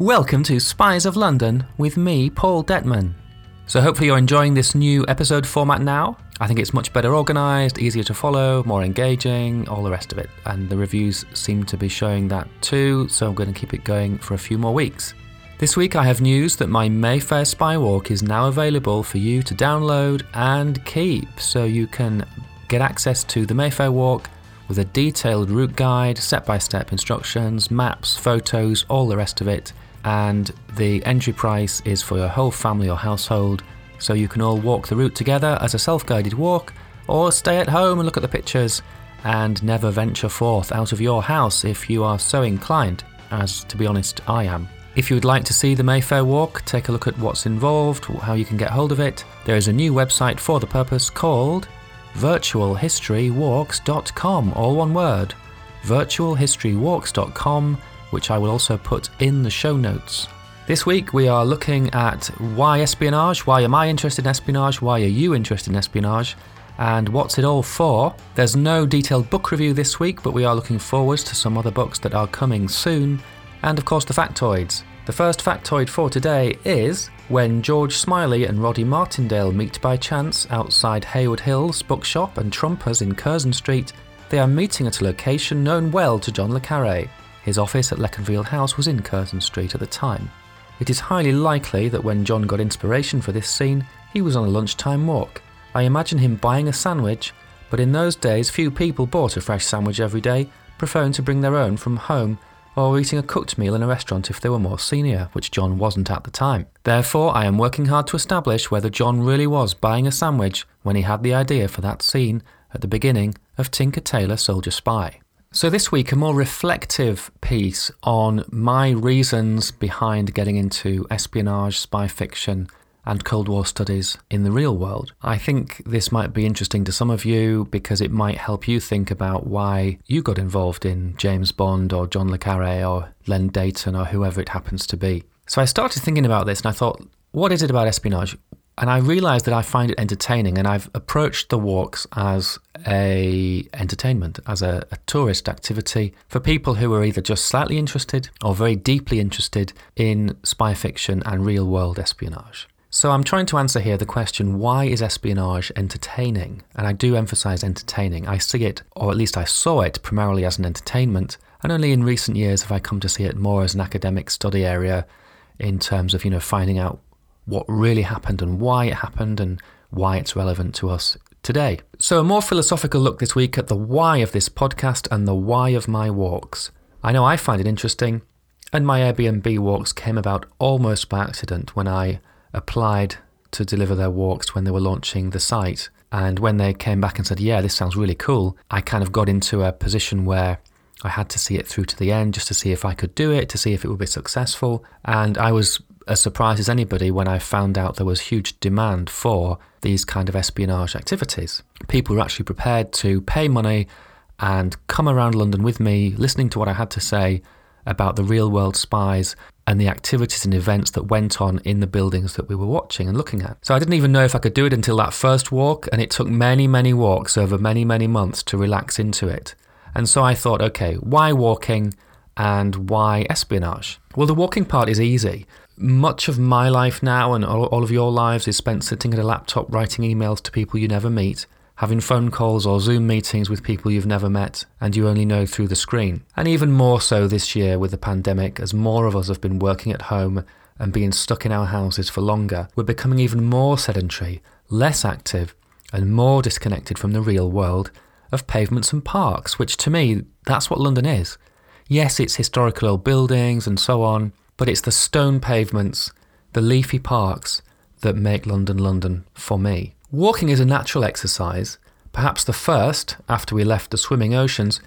Welcome to Spies of London with me, Paul Detman. So, hopefully, you're enjoying this new episode format now. I think it's much better organised, easier to follow, more engaging, all the rest of it. And the reviews seem to be showing that too, so I'm going to keep it going for a few more weeks. This week, I have news that my Mayfair Spy Walk is now available for you to download and keep, so you can get access to the Mayfair Walk with a detailed route guide, step by step instructions, maps, photos, all the rest of it. And the entry price is for your whole family or household, so you can all walk the route together as a self guided walk, or stay at home and look at the pictures and never venture forth out of your house if you are so inclined, as to be honest, I am. If you would like to see the Mayfair Walk, take a look at what's involved, how you can get hold of it. There is a new website for the purpose called virtualhistorywalks.com, all one word. virtualhistorywalks.com, which I will also put in the show notes. This week we are looking at why espionage, why am I interested in espionage, why are you interested in espionage, and what's it all for. There's no detailed book review this week, but we are looking forward to some other books that are coming soon, and of course the factoids. The first factoid for today is when George Smiley and Roddy Martindale meet by chance outside Heywood Hills bookshop and Trumpers in Curzon Street, they are meeting at a location known well to John le Carre. His office at Leconfield House was in Curzon Street at the time. It is highly likely that when John got inspiration for this scene, he was on a lunchtime walk. I imagine him buying a sandwich, but in those days few people bought a fresh sandwich every day, preferring to bring their own from home or eating a cooked meal in a restaurant if they were more senior, which John wasn't at the time. Therefore, I am working hard to establish whether John really was buying a sandwich when he had the idea for that scene at the beginning of Tinker Tailor Soldier Spy. So, this week, a more reflective piece on my reasons behind getting into espionage, spy fiction, and Cold War studies in the real world. I think this might be interesting to some of you because it might help you think about why you got involved in James Bond or John Le Carre or Len Deighton or whoever it happens to be. So I started thinking about this and I thought, what is it about espionage? And I realized that I find it entertaining and I've approached the walks as a entertainment, as a, a, tourist activity for people who are either just slightly interested or very deeply interested in spy fiction and real world espionage. So I'm trying to answer here the question why is espionage entertaining? And I do emphasize entertaining. I see it, or at least I saw it, primarily as an entertainment, and only in recent years have I come to see it more as an academic study area in terms of, you know, finding out what really happened and why it happened and why it's relevant to us today. So a more philosophical look this week at the why of this podcast and the why of my walks. I know I find it interesting, and my Airbnb walks came about almost by accident when I applied to deliver their walks when they were launching the site. And when they came back and said, Yeah, this sounds really cool, I kind of got into a position where I had to see it through to the end just to see if I could do it, to see if it would be successful. And I was as surprised as anybody when I found out there was huge demand for these kind of espionage activities. People were actually prepared to pay money and come around London with me, listening to what I had to say about the real world spies and the activities and events that went on in the buildings that we were watching and looking at. So I didn't even know if I could do it until that first walk, and it took many, many walks over many, many months to relax into it. And so I thought, okay, why walking and why espionage? Well, the walking part is easy. Much of my life now and all of your lives is spent sitting at a laptop writing emails to people you never meet having phone calls or Zoom meetings with people you've never met and you only know through the screen. And even more so this year with the pandemic, as more of us have been working at home and being stuck in our houses for longer, we're becoming even more sedentary, less active, and more disconnected from the real world of pavements and parks, which to me, that's what London is. Yes, it's historical old buildings and so on, but it's the stone pavements, the leafy parks that make London London for me. Walking is a natural exercise, perhaps the first after we left the swimming oceans,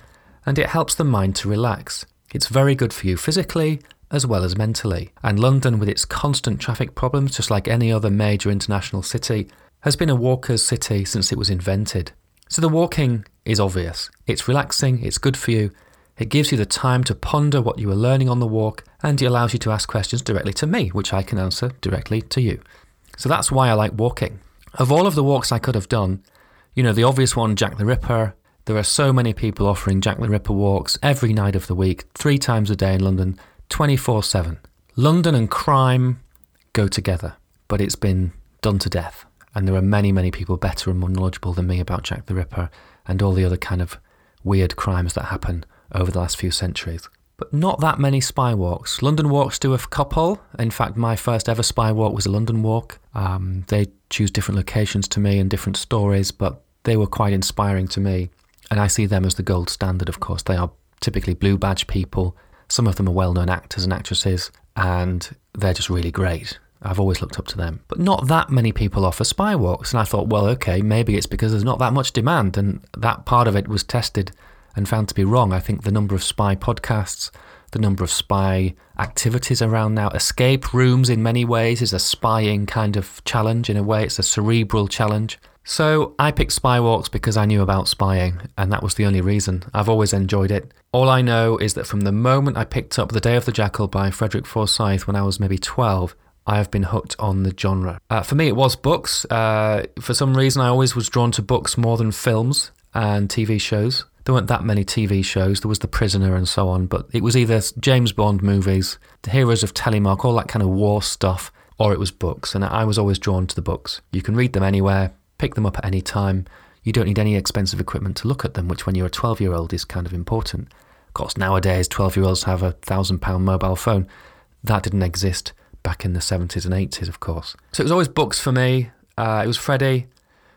and it helps the mind to relax. It's very good for you physically as well as mentally. And London, with its constant traffic problems, just like any other major international city, has been a walker's city since it was invented. So the walking is obvious. It's relaxing, it's good for you, it gives you the time to ponder what you are learning on the walk, and it allows you to ask questions directly to me, which I can answer directly to you. So that's why I like walking. Of all of the walks I could have done, you know, the obvious one, Jack the Ripper, there are so many people offering Jack the Ripper walks every night of the week, three times a day in London, 24 7. London and crime go together, but it's been done to death. And there are many, many people better and more knowledgeable than me about Jack the Ripper and all the other kind of weird crimes that happen over the last few centuries. But not that many spy walks. London walks do a couple. In fact, my first ever spy walk was a London walk. Um, they choose different locations to me and different stories, but they were quite inspiring to me. And I see them as the gold standard, of course. They are typically blue badge people. Some of them are well known actors and actresses, and they're just really great. I've always looked up to them. But not that many people offer spy walks. And I thought, well, okay, maybe it's because there's not that much demand. And that part of it was tested and found to be wrong. I think the number of spy podcasts, the number of spy activities around now, escape rooms in many ways is a spying kind of challenge. In a way, it's a cerebral challenge. So I picked Spy Walks because I knew about spying, and that was the only reason. I've always enjoyed it. All I know is that from the moment I picked up The Day of the Jackal by Frederick Forsyth when I was maybe 12, I have been hooked on the genre. Uh, for me, it was books. Uh, for some reason, I always was drawn to books more than films and TV shows. There weren't that many TV shows. There was The Prisoner and so on, but it was either James Bond movies, The Heroes of Telemark, all that kind of war stuff, or it was books. And I was always drawn to the books. You can read them anywhere, pick them up at any time. You don't need any expensive equipment to look at them, which when you're a 12 year old is kind of important. Of course, nowadays, 12 year olds have a thousand pound mobile phone. That didn't exist back in the 70s and 80s, of course. So it was always books for me. Uh, it was Freddie,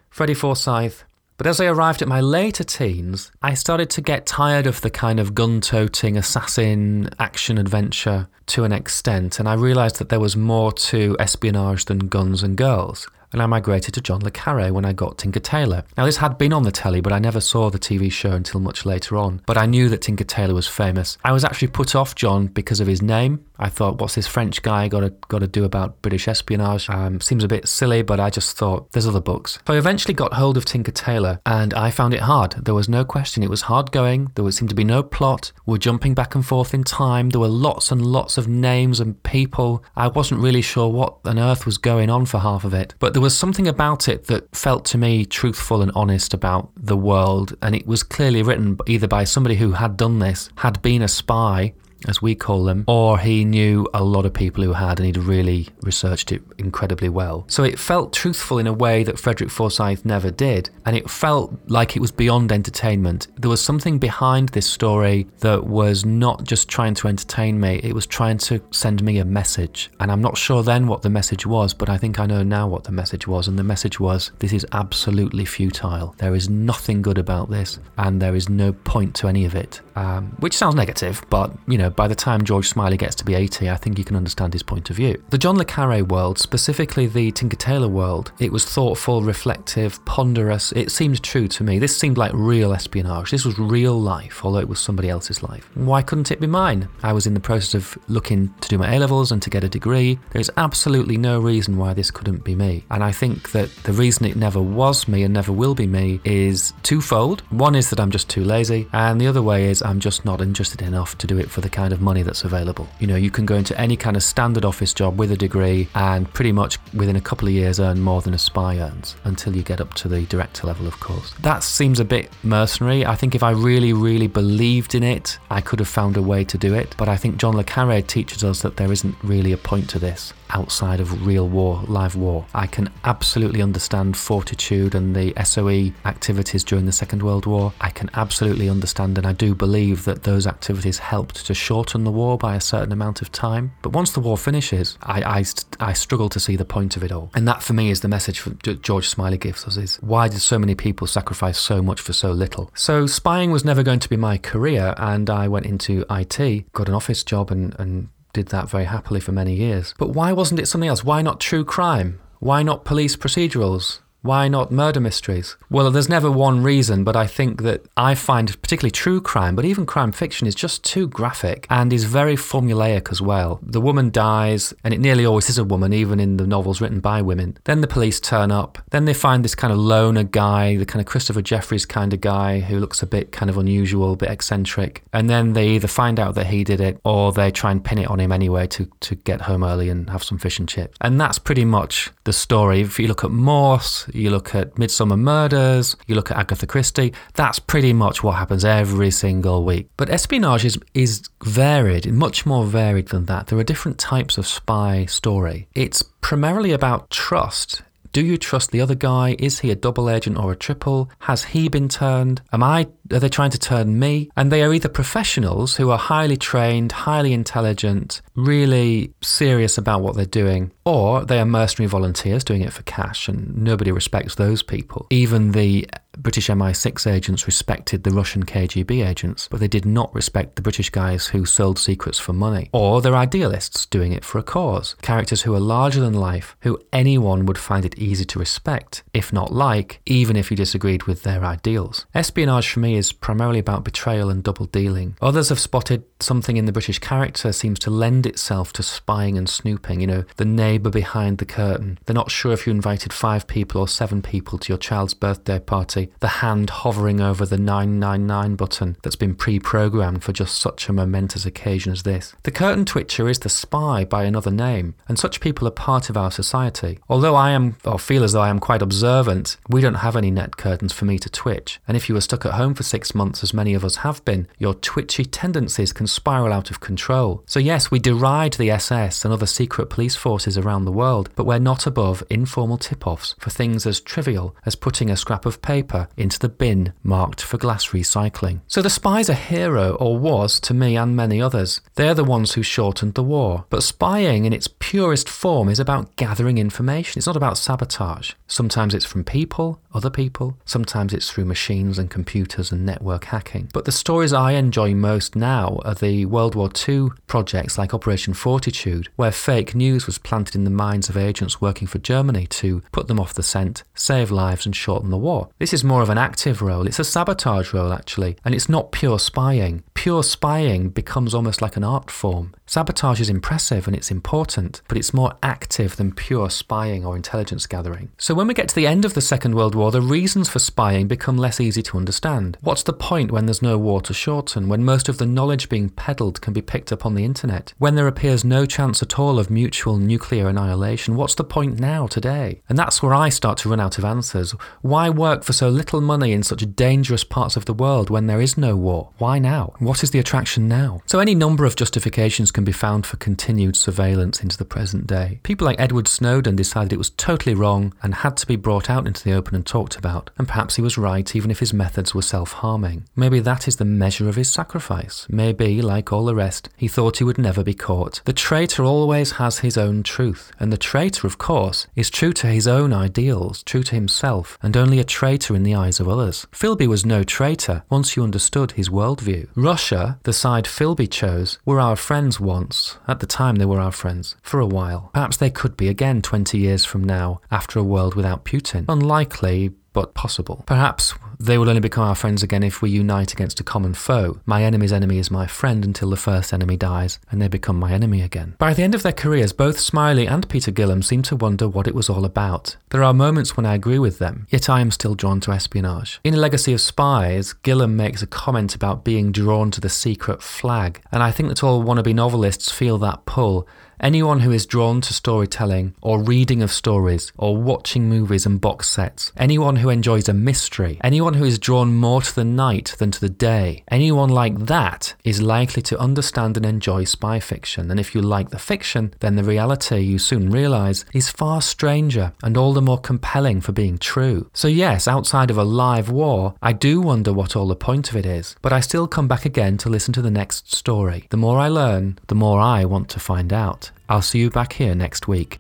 Freddie Forsyth. But as I arrived at my later teens, I started to get tired of the kind of gun toting assassin action adventure to an extent, and I realised that there was more to espionage than guns and girls and I migrated to John le Carre when I got Tinker Tailor. Now, this had been on the telly, but I never saw the TV show until much later on. But I knew that Tinker Tailor was famous. I was actually put off John because of his name. I thought, what's this French guy got to got to do about British espionage? Um, seems a bit silly, but I just thought there's other books. So I eventually got hold of Tinker Tailor, and I found it hard. There was no question; it was hard going. There seemed to be no plot. We we're jumping back and forth in time. There were lots and lots of names and people. I wasn't really sure what on earth was going on for half of it, but there was something about it that felt to me truthful and honest about the world, and it was clearly written either by somebody who had done this, had been a spy, as we call them, or he knew a lot of people who had and he'd really researched it incredibly well. So it felt truthful in a way that Frederick Forsyth never did, and it felt like it was beyond entertainment. There was something behind this story that was not just trying to entertain me, it was trying to send me a message. And I'm not sure then what the message was, but I think I know now what the message was. And the message was this is absolutely futile. There is nothing good about this, and there is no point to any of it. Um, which sounds negative, but you know, by the time George Smiley gets to be 80, I think you can understand his point of view. The John le Carre world, specifically the Tinker Tailor world, it was thoughtful, reflective, ponderous. It seemed true to me. This seemed like real espionage. This was real life, although it was somebody else's life. Why couldn't it be mine? I was in the process of looking to do my A levels and to get a degree. There's absolutely no reason why this couldn't be me. And I think that the reason it never was me and never will be me is twofold. One is that I'm just too lazy, and the other way is I'm just not interested enough to do it for the kind of money that's available. You know, you can go into any kind of standard office job with a degree and pretty much within a couple of years earn more than a spy earns until you get up to the director level, of course. That seems a bit mercenary. I think if I really, really believed in it, I could have found a way to do it. But I think John Le Carre teaches us that there isn't really a point to this outside of real war, live war. I can absolutely understand fortitude and the SOE activities during the Second World War. I can absolutely understand, and I do believe that those activities helped to shorten the war by a certain amount of time. But once the war finishes, I, I, I struggle to see the point of it all. And that for me is the message George Smiley gives us is why did so many people sacrifice so much for so little? So spying was never going to be my career, and I went into IT, got an office job, and, and did that very happily for many years. But why wasn't it something else? Why not true crime? Why not police procedurals? Why not murder mysteries? Well, there's never one reason, but I think that I find particularly true crime, but even crime fiction is just too graphic and is very formulaic as well. The woman dies, and it nearly always is a woman, even in the novels written by women. Then the police turn up. Then they find this kind of loner guy, the kind of Christopher Jefferies kind of guy who looks a bit kind of unusual, a bit eccentric. And then they either find out that he did it or they try and pin it on him anyway to, to get home early and have some fish and chips. And that's pretty much the story. If you look at Morse, you look at Midsomer Murders, you look at Agatha Christie, that's pretty much what happens every single week. But espionage is, is varied, much more varied than that. There are different types of spy story. It's primarily about trust. Do you trust the other guy? Is he a double agent or a triple? Has he been turned? Am I are they trying to turn me? And they are either professionals who are highly trained, highly intelligent, really serious about what they're doing, or they are mercenary volunteers doing it for cash, and nobody respects those people. Even the British MI6 agents respected the Russian KGB agents, but they did not respect the British guys who sold secrets for money. Or they're idealists doing it for a cause, characters who are larger than life, who anyone would find it easy to respect, if not like, even if you disagreed with their ideals. Espionage for me is primarily about betrayal and double dealing. Others have spotted something in the British character seems to lend itself to spying and snooping. You know, the neighbour behind the curtain. They're not sure if you invited five people or seven people to your child's birthday party. The hand hovering over the 999 button that's been pre programmed for just such a momentous occasion as this. The curtain twitcher is the spy by another name, and such people are part of our society. Although I am, or feel as though I am quite observant, we don't have any net curtains for me to twitch. And if you were stuck at home for six months, as many of us have been, your twitchy tendencies can spiral out of control. So, yes, we deride the SS and other secret police forces around the world, but we're not above informal tip offs for things as trivial as putting a scrap of paper into the bin marked for glass recycling. So, the spy's a hero, or was to me and many others. They're the ones who shortened the war. But spying in its purest form is about gathering information, it's not about sabotage. Sometimes it's from people, other people, sometimes it's through machines and computers and network hacking. But the stories I enjoy most now are the World War II projects like Operation Fortitude, where fake news was planted in the minds of agents working for Germany to put them off the scent, save lives, and shorten the war. This is more of an active role, it's a sabotage role actually, and it's not pure spying. Pure spying becomes almost like an art form. Sabotage is impressive and it's important, but it's more active than pure spying or intelligence gathering. So when we get to the end of the Second World War, the reasons for spying become less easy to understand. What's the point when there's no war to shorten, when most of the knowledge being peddled can be picked up on the internet? When there appears no chance at all of mutual nuclear annihilation, what's the point now, today? And that's where I start to run out of answers. Why work for so little money in such dangerous parts of the world when there is no war? Why now? What is the attraction now? So any number of justifications can be found for continued surveillance into the present day. People like Edward Snowden decided it was totally wrong and had to be brought out into the open and talked about, and perhaps he was right even if his methods were self harming. Maybe that is the measure of his sacrifice. Maybe, like all the rest, he thought he would never be caught. The traitor always has his own truth, and the traitor, of course, is true to his own ideals, true to himself, and only a traitor in the eyes of others. Philby was no traitor once you understood his worldview. Russia, the side Philby chose, were our friends once. At the time, they were our friends. For a while. Perhaps they could be again 20 years from now, after a world without Putin. Unlikely, but possible. Perhaps they will only become our friends again if we unite against a common foe. My enemy's enemy is my friend until the first enemy dies, and they become my enemy again. By the end of their careers, both Smiley and Peter Gillam seem to wonder what it was all about. There are moments when I agree with them, yet I am still drawn to espionage. In A Legacy of Spies, Gillam makes a comment about being drawn to the secret flag, and I think that all wannabe novelists feel that pull Anyone who is drawn to storytelling, or reading of stories, or watching movies and box sets, anyone who enjoys a mystery, anyone who is drawn more to the night than to the day, anyone like that is likely to understand and enjoy spy fiction. And if you like the fiction, then the reality, you soon realize, is far stranger and all the more compelling for being true. So, yes, outside of a live war, I do wonder what all the point of it is, but I still come back again to listen to the next story. The more I learn, the more I want to find out. I'll see you back here next week.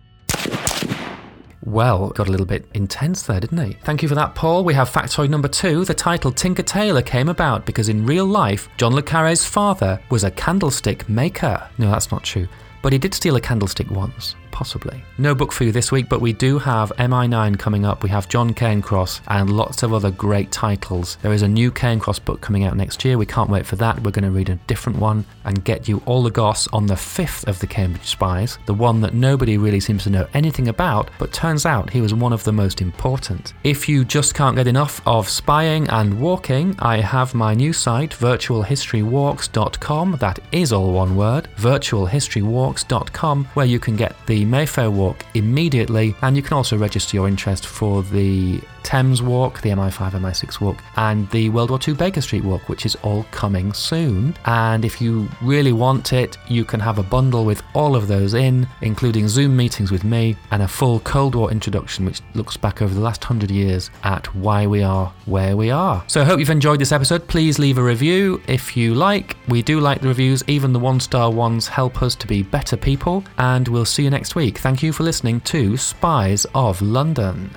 Well, got a little bit intense there, didn't he? Thank you for that, Paul. We have factoid number two. The title Tinker Tailor came about because in real life, John Le Carre's father was a candlestick maker. No, that's not true. But he did steal a candlestick once possibly. No book for you this week, but we do have MI9 coming up. We have John Cairncross and lots of other great titles. There is a new Cairncross book coming out next year. We can't wait for that. We're going to read a different one and get you all the goss on the fifth of the Cambridge Spies, the one that nobody really seems to know anything about, but turns out he was one of the most important. If you just can't get enough of spying and walking, I have my new site, virtualhistorywalks.com. That is all one word, virtualhistorywalks.com, where you can get the Mayfair Walk immediately, and you can also register your interest for the Thames Walk, the MI5, MI6 Walk, and the World War II Baker Street Walk, which is all coming soon. And if you really want it, you can have a bundle with all of those in, including Zoom meetings with me and a full Cold War introduction, which looks back over the last hundred years at why we are where we are. So I hope you've enjoyed this episode. Please leave a review if you like. We do like the reviews, even the one star ones help us to be better people. And we'll see you next week. Thank you for listening to Spies of London.